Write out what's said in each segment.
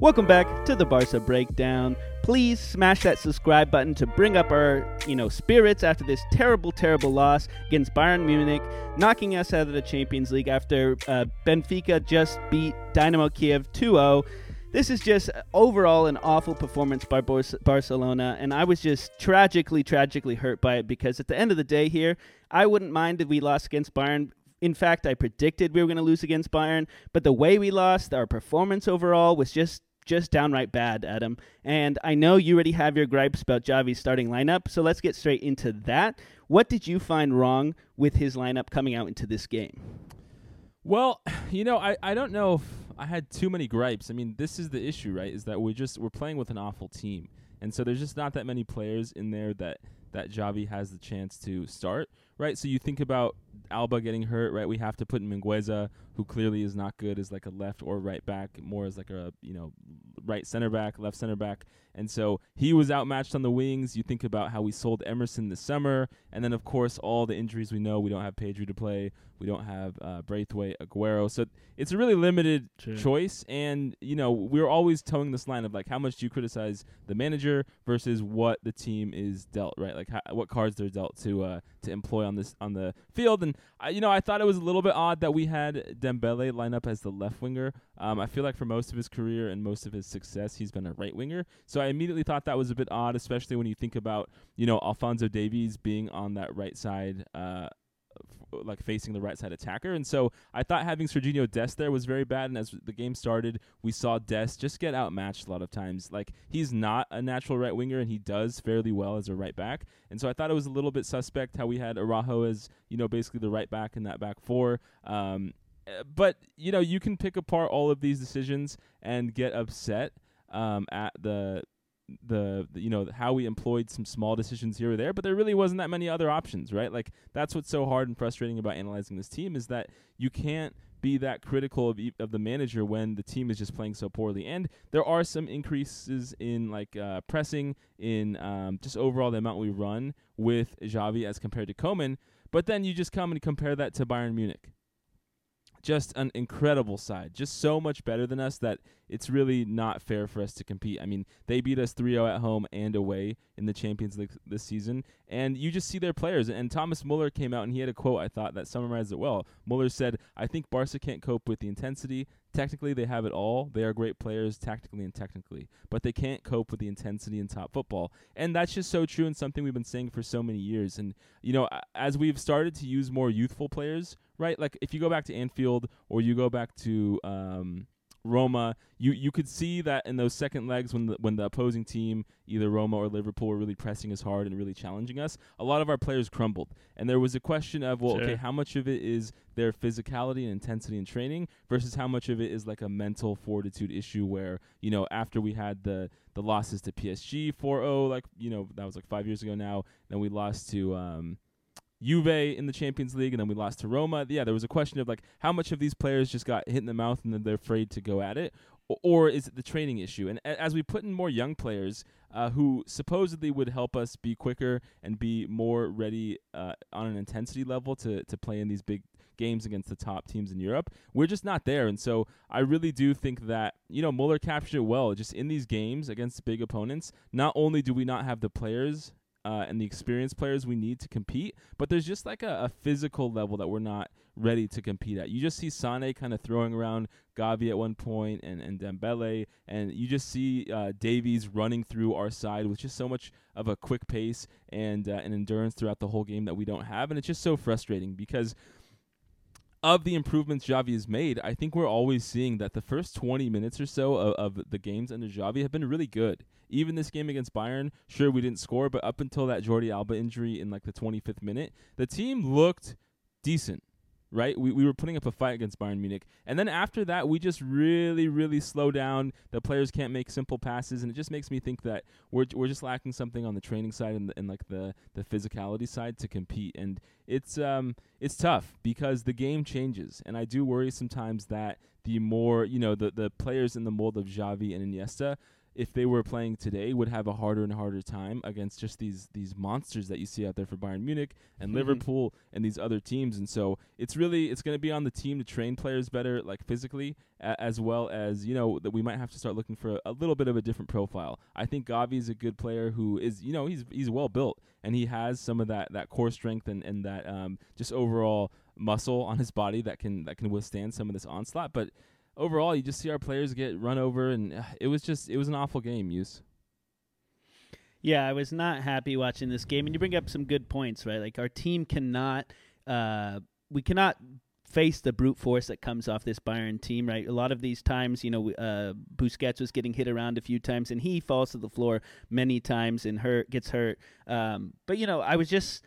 Welcome back to the Barca Breakdown. Please smash that subscribe button to bring up our, you know, spirits after this terrible, terrible loss against Bayern Munich, knocking us out of the Champions League after uh, Benfica just beat Dynamo Kiev 2-0. This is just overall an awful performance by Barcelona, and I was just tragically, tragically hurt by it because at the end of the day here, I wouldn't mind if we lost against Bayern in fact, I predicted we were going to lose against Bayern, but the way we lost, our performance overall was just just downright bad, Adam. And I know you already have your gripes about Xavi's starting lineup, so let's get straight into that. What did you find wrong with his lineup coming out into this game? Well, you know, I, I don't know if I had too many gripes. I mean, this is the issue, right? Is that we're just we're playing with an awful team. And so there's just not that many players in there that that Xavi has the chance to start, right? So you think about Alba getting hurt, right? We have to put Mingueza, who clearly is not good as like a left or right back, more as like a you know right center back, left center back, and so he was outmatched on the wings. You think about how we sold Emerson this summer, and then of course all the injuries we know. We don't have Pedri to play. We don't have uh, Braithwaite, Aguero. So it's a really limited sure. choice. And, you know, we're always towing this line of like, how much do you criticize the manager versus what the team is dealt, right? Like, how, what cards they're dealt to uh, to employ on this on the field. And, I, you know, I thought it was a little bit odd that we had Dembele line up as the left winger. Um, I feel like for most of his career and most of his success, he's been a right winger. So I immediately thought that was a bit odd, especially when you think about, you know, Alphonso Davies being on that right side. Uh, like facing the right side attacker. And so I thought having Serginho Dest there was very bad. And as the game started, we saw Dest just get outmatched a lot of times. Like he's not a natural right winger, and he does fairly well as a right back. And so I thought it was a little bit suspect how we had Araujo as you know basically the right back in that back four. Um, but you know you can pick apart all of these decisions and get upset um, at the the, the, you know how we employed some small decisions here or there, but there really wasn't that many other options, right? Like that's what's so hard and frustrating about analyzing this team is that you can't be that critical of, e- of the manager when the team is just playing so poorly. And there are some increases in like uh, pressing, in um, just overall the amount we run with Xavi as compared to Koeman. But then you just come and compare that to Bayern Munich just an incredible side, just so much better than us that it's really not fair for us to compete. I mean, they beat us 3-0 at home and away in the Champions League this season, and you just see their players. And Thomas Muller came out and he had a quote I thought that summarized it well. Muller said, "I think Barca can't cope with the intensity. Technically, they have it all. They are great players tactically and technically, but they can't cope with the intensity in top football." And that's just so true and something we've been saying for so many years. And you know, as we've started to use more youthful players, right? Like if you go back to Anfield or you go back to um, Roma, you you could see that in those second legs when the when the opposing team, either Roma or Liverpool, were really pressing us hard and really challenging us, a lot of our players crumbled. And there was a question of, well, sure. okay, how much of it is their physicality and intensity and training versus how much of it is like a mental fortitude issue where, you know, after we had the the losses to PSG 4-0, like, you know, that was like 5 years ago now, then we lost to um Juve in the Champions League, and then we lost to Roma. Yeah, there was a question of like how much of these players just got hit in the mouth and then they're afraid to go at it, or, or is it the training issue? And as we put in more young players uh, who supposedly would help us be quicker and be more ready uh, on an intensity level to to play in these big games against the top teams in Europe. We're just not there. And so I really do think that, you know, Muller captured it well. Just in these games against big opponents, not only do we not have the players uh, and the experienced players we need to compete. But there's just like a, a, physical level that we're not ready to compete at. You just see Sane kind of throwing around Gavi at one point and, and Dembele, and you just see uh, Davies running through our side with just so much of a quick pace and uh, an endurance throughout the whole game that we don't have. And it's just so frustrating because – of the improvements Xavi has made, I think we're always seeing that the first 20 minutes or so of, of, the games under Xavi have been really good. Even this game against Bayern, sure we didn't score, but up until that Jordi Alba injury in like the 25th minute, the team looked decent right? We, we were putting up a fight against Bayern Munich. And then after that, we just really, really slow down. The players can't make simple passes. And it just makes me think that we're, we're just lacking something on the training side and, the, and like the, the physicality side to compete. And it's, um, it's tough because the game changes. And I do worry sometimes that the more, you know, the, the players in the mold of Xavi and Iniesta – if they were playing today, would have a harder and harder time against just these these monsters that you see out there for Bayern Munich and Mhm. Liverpool and these other teams. And so it's really it's going to be on the team to train players better, like physically, a- as well as you know that we might have to start looking for a, a little bit of a different profile. I think Gavi is a good player who is you know he's he's well built and he has some of that that core strength and and that um just overall muscle on his body that can that can withstand some of this onslaught, but overall, you just see our players get run over, and uh, it was just it was an awful game. Use Yeah, I was not happy watching this game, and you bring up some good points, right? Like our team cannot, uh, we cannot face the brute force that comes off this Bayern team, right? A lot of these times, you know, uh, Busquets was getting hit around a few times, and he falls to the floor many times and hurt, gets hurt. Um, but you know, I was just.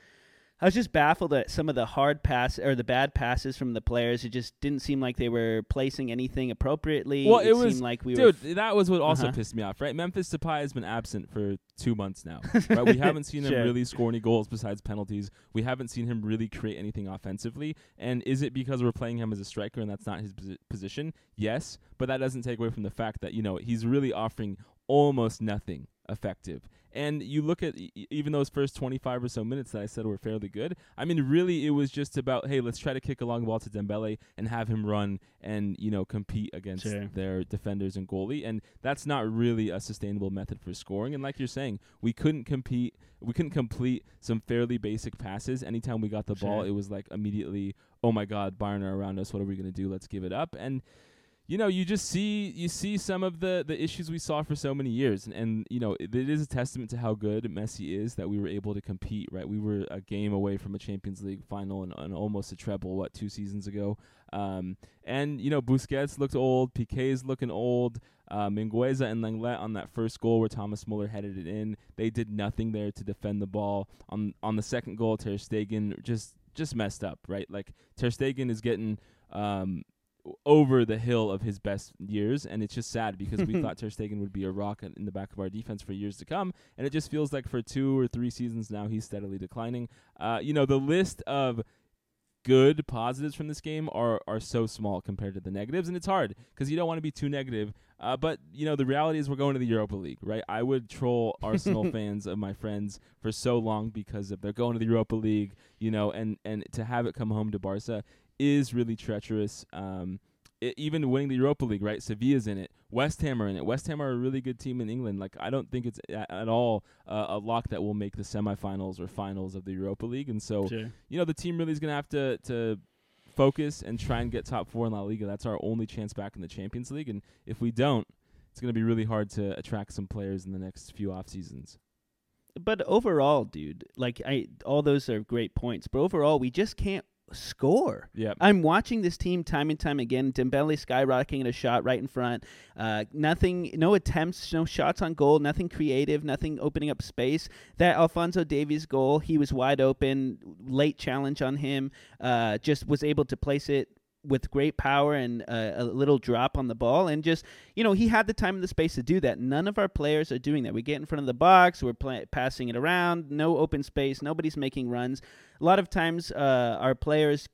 I was just baffled at some of the hard pass or the bad passes from the players. It just didn't seem like they were placing anything appropriately. Well, it, it was- seemed like we were dude, that was what also Uh-huh. pissed me off. Right, Memphis Depay has been absent for two months now. right, we haven't seen him really score any goals besides penalties. We haven't seen him really create anything offensively. And is it because we're playing him as a striker and that's not his posi- position? Yes, but that doesn't take away from the fact that you know he's really offering almost nothing effective. And you look at e- even those first 25 or so minutes that I said were fairly good. I mean, really, it was just about hey, let's try to kick a long ball to Dembele and have him run and you know compete against Sure. their defenders and goalie. And that's not really a sustainable method for scoring. And like you're saying, we couldn't compete. We couldn't complete some fairly basic passes. Anytime we got the ball, it was like immediately, oh my God, Bayern are around us. What are we gonna do? Let's give it up. And you know, you just see you see some of the the issues we saw for so many years, and, and you know, it, it is a testament to how good Messi is that we were able to compete. Right, we were a game away from a Champions League final and, and almost a treble. What two seasons ago? Um, and you know, Busquets looked old, Piqué's looking old. Uh, Mingueza and Lenglet on that first goal where Thomas Muller headed it in, they did nothing there to defend the ball. On on the second goal, Ter Stegen just just messed up. Right, like Ter Stegen is getting. Um, over the hill of his best years, and it's just sad because we thought Ter Stegen would be a rock in the back of our defense for years to come, and it just feels like for two or three seasons now he's steadily declining. Uh, you know, the list of good positives from this game are are so small compared to the negatives, and it's hard because you don't want to be too negative. Uh, but you know, the reality is we're going to the Europa League, right? I would troll Arsenal fans of my friends for so long because if they're going to the Europa League, you know, and and to have it come home to Barca is really treacherous. Um, i even winning the Europa League, right? Sevilla's in it. West Ham are in it. West Ham are a really good team in England. Like I don't think it's a- at all uh, a lock that will make the semifinals or finals of the Europa League. And so, Sure. you know, the team really is going to have to to focus and try and get top four in La Liga. That's our only chance back in the Champions League. And if we don't, it's going to be really hard to attract some players in the next few off seasons. But overall, dude, like I, all those are great points. But overall, we just can't score. Yeah. I'm watching this team time and time again. Dembele skyrocketing a shot right in front. Uh, nothing, no attempts, no shots on goal. Nothing creative. Nothing opening up space. That Alphonso Davies goal, he was wide open. Late challenge on him. Uh, just was able to place it with great power and uh, a little drop on the ball and just you know he had the time and the space to do that. None of our players are doing that. We get in front of the box we're play- passing it around no open space nobody's making runs. A lot of times uh, our players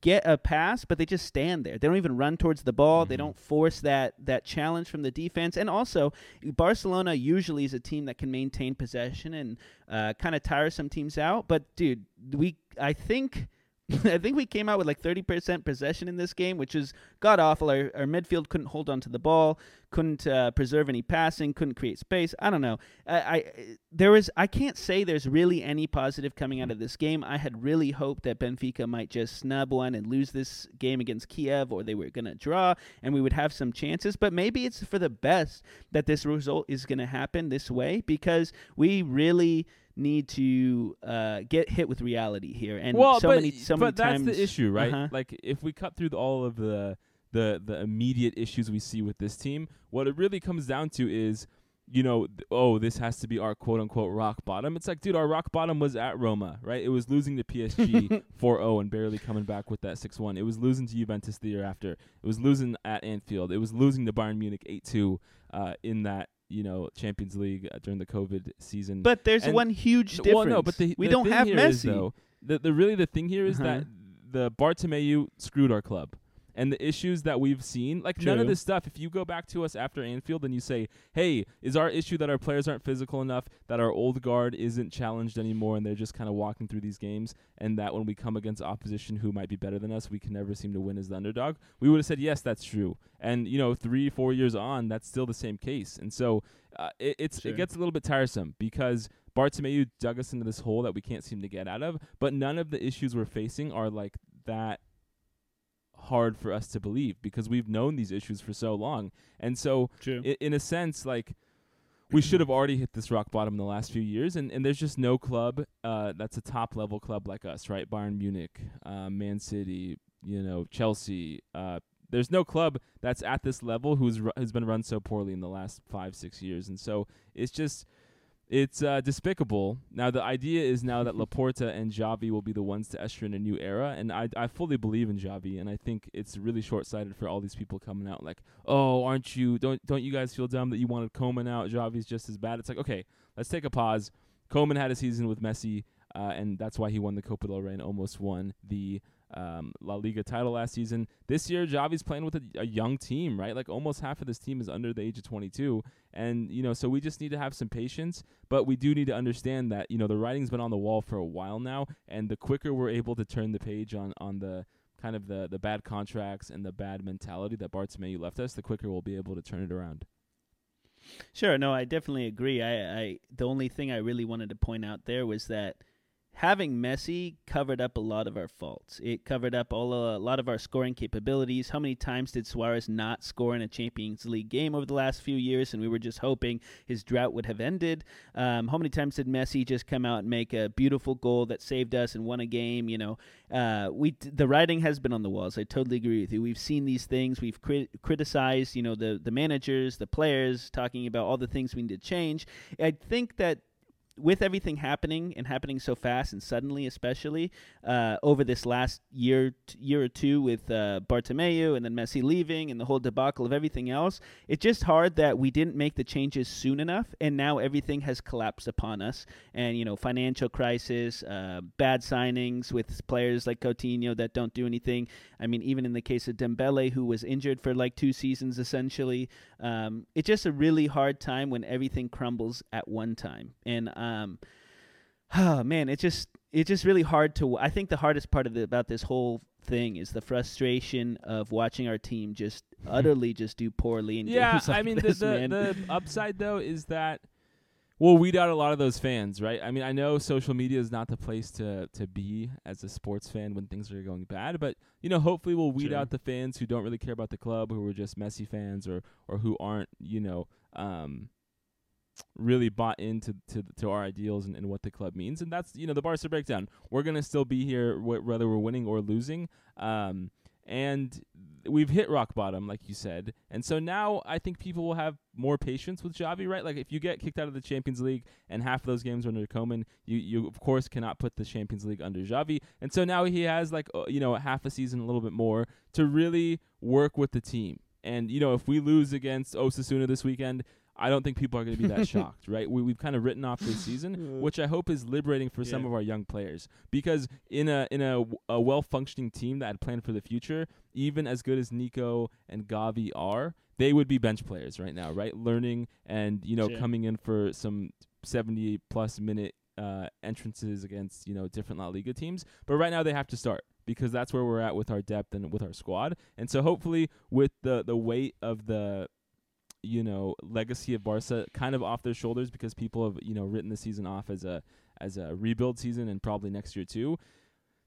get a pass but they just stand there. They don't even run towards the ball. They Mhm. don't force that that challenge from the defense. And also barcelona usually is a team that can maintain possession and uh, kind of tire some teams out. But dude we i think I think we came out with like 30% possession in this game, which is god awful. Our, our midfield couldn't hold on to the ball, couldn't uh, preserve any passing, couldn't create space. I don't know. I, I there was I can't say there's really any positive coming out of this game. I had really hoped that Benfica might just snub one and lose this game against Kiev, or they were gonna draw and we would have some chances. But maybe it's for the best that this result is gonna happen this way because we really need to uh, get hit with reality here. And well, so but, many, so many but that's times, the issue, right? Uh-huh. Like if we cut through the, all of the the the immediate issues we see with this team, what it really comes down to is, you know, th- oh, this has to be our quote unquote rock bottom. It's like, dude, our rock bottom was at Roma, right? It was losing to PSG 4-0 and barely coming back with that 6-1. It was losing to Juventus the year after. It was losing at Anfield. It was losing to Bayern Munich 8-2 uh, in that you know Champions League uh, during the COVID season. But there's And- one huge difference. Well, no, but the, we the don't have Messi. is, though, the, the really the thing here is Uh-huh. that the Bartomeu screwed our club, And the issues that we've seen, like none of this stuff, if you go back to us after Anfield and you say, hey, is our issue that our players aren't physical enough, that our old guard isn't challenged anymore, and they're just kind of walking through these games, and that when we come against opposition who might be better than us, we can never seem to win as the underdog? We would have said, yes, that's true. And, you know, three, four years on, that's still the same case. And so uh, it, it's Sure. it gets a little bit tiresome because Bartomeu dug us into this hole that we can't seem to get out of, but none of the issues we're facing are like that hard for us to believe because we've known these issues for so long. And so i- in a sense like we should have already hit this rock bottom in the last few years and, and there's just no club uh, that's a top level club like us right? Bayern munich uh, man city you know chelsea uh, there's no club that's at this level who's ru- has been run so poorly in the last five six years. And so it's just it's uh, despicable. Now the idea is now that Laporta and Xavi will be the ones to usher in a new era, and I I fully believe in Xavi, and I think it's really short sighted for all these people coming out like, oh, aren't you? Don't don't you guys feel dumb that you wanted Koeman out? Xavi's just as bad. It's like okay, let's take a pause. Koeman had a season with Messi, uh, and that's why he won the Copa del Rey and almost won the um, La Liga title last season. This year, Xavi's playing with a, a young team, right? Like almost half of this team is under the age of 22, and you know, so we just need to have some patience. But we do need to understand that you know the writing's been on the wall for a while now, and the quicker we're able to turn the page on on the kind of the the bad contracts and the bad mentality that Bartomeu left us, the quicker we'll be able to turn it around. Sure, no, I definitely agree. I, I the only thing I really wanted to point out there was that having Messi covered up a lot of our faults. It covered up all a lot of our scoring capabilities. How many times did Suarez not score in a Champions League game over the last few years, and we were just hoping his drought would have ended? Um, how many times did Messi just come out and make a beautiful goal that saved us and won a game? You know, uh, we the writing has been on the walls. I totally agree with you. We've seen these things. We've crit- criticized, you know, the the managers, the players, talking about all the things we need to change. I think that with everything happening and happening so fast and suddenly, especially uh, over this last year t- year or two with uh, Bartomeu and then Messi leaving and the whole debacle of everything else, it's just hard that we didn't make the changes soon enough, and now everything has collapsed upon us. And you know, financial crisis, uh, bad signings with players like Coutinho that don't do anything. I mean, even in the case of Dembele, who was injured for like two seasons essentially, um, it's just a really hard time when everything crumbles at one time. And um, oh man, it's just it's just really hard to. I think the hardest part of the, about this whole thing is the frustration of watching our team just utterly just do poorly. In Yeah, like I mean this, the the, the upside though is that we'll weed out a lot of those fans, right? I mean, I know social media is not the place to to be as a sports fan when things are going bad, but you know, hopefully we'll weed Sure. out the fans who don't really care about the club, who are just Messi fans or or who aren't, you know, um really bought into to to our ideals and, and what the club means and that's you know the Barca breakdown we're gonna still be here wh- whether we're winning or losing um and we've hit rock bottom, like you said. And so now I think people will have more patience with Xavi, right? Like if you get kicked out of the Champions League and half of those games are under Koeman, you you of course cannot put the Champions League under Xavi. And so now he has like uh, you know half a season, a little bit more to really work with the team. And you know if we lose against Osasuna this weekend. I don't think people are going to be that shocked, right? We, we've kind of written off this season, which I hope is liberating for some of our young players. Because in a in a, a well functioning team that had planned for the future, even as good as Nico and Gavi are, they would be bench players right now, right? Learning and you know Sure. coming in for some seventy plus minute uh, entrances against you know different La Liga teams. But right now they have to start because that's where we're at with our depth and with our squad. And so hopefully with the the weight of the you know legacy of Barca kind of off their shoulders because people have you know written the season off as a as a rebuild season and probably next year too.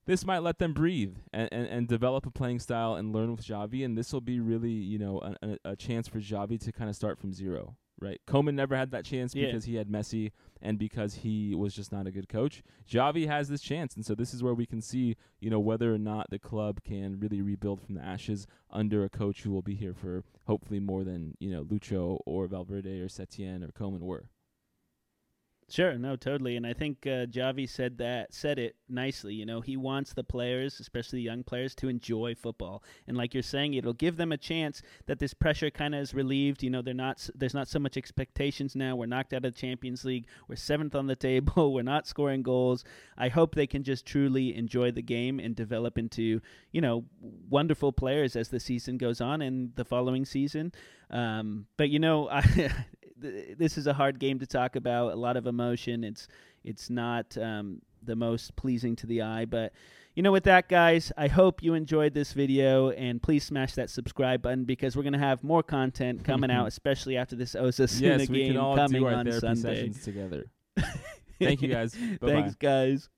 This might let them breathe and, and, and develop a playing style and learn with Xavi, and this will be really you know a, a, a chance for Xavi to kind of start from zero. Right, Koeman never had that chance Yeah. because he had Messi and because he was just not a good coach. Xavi has this chance, and so this is where we can see, you know, whether or not the club can really rebuild from the ashes under a coach who will be here for hopefully more than you know Lucho or Valverde or Setien or Koeman were. Sure, no, totally, and I think uh, Xavi said that said it nicely. You know, he wants the players, especially the young players, to enjoy football, and like you're saying, it'll give them a chance that this pressure kind of is relieved. You know, they're not there's not so much expectations now. We're knocked out of the Champions League. We're seventh on the table. We're not scoring goals. I hope they can just truly enjoy the game and develop into you know wonderful players as the season goes on and the following season. Um, but you know, I this is a hard game to talk about. A lot of emotion. It's it's not um, the most pleasing to the eye, but you know, with that, guys, I hope you enjoyed this video, and please smash that subscribe button because we're gonna have more content coming out, especially after this Osasuna yes, game we can all coming do our on therapy Sunday. sessions together. Thank you guys. Bye-bye. Thanks, guys.